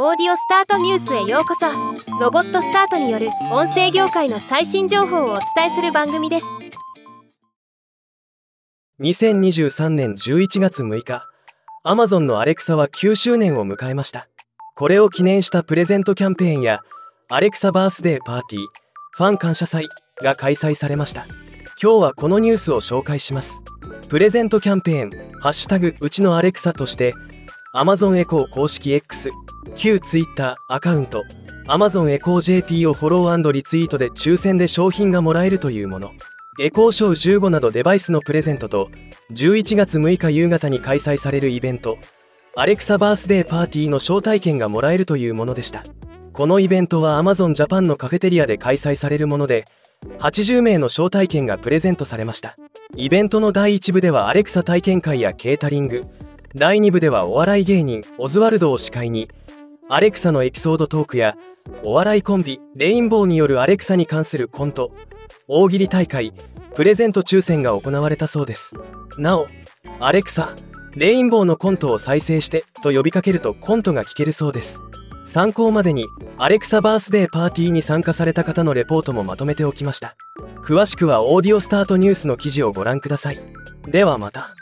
オーディオスタートニュースへようこそ。ロボットスタートによる音声業界の最新情報をお伝えする番組です。2023年11月6日 Amazon のアレクサは9周年を迎えました。これを記念したプレゼントキャンペーンやアレクサバースデーパーティーファン感謝祭が開催されました。今日はこのニュースを紹介します。プレゼントキャンペーン「ハッシュタグうちのアレクサ」として Amazon エコー公式 X 旧 Twitter アカウント Amazon エコー JP をフォローリツイートで抽選で商品がもらえるというもの。エコーショー15などデバイスのプレゼントと11月6日夕方に開催されるイベント。アレクサバースデーパーティーの招待券がもらえるというものでした。このイベントは Amazon Japan のカフェテリアで開催されるもので80名の招待券がプレゼントされました。イベントの第1部ではアレクサ体験会やケータリング。第2部ではお笑い芸人オズワルドを司会に。アレクサのエピソードトークやお笑いコンビレインボーによるアレクサに関するコント大喜利大会プレゼント抽選が行われたそうです。なおアレクサレインボーのコントを再生してと呼びかけるとコントが聞けるそうです。参考までにアレクサバースデーパーティーに参加された方のレポートもまとめておきました。詳しくはオーディオスタートニュースの記事をご覧ください。ではまた。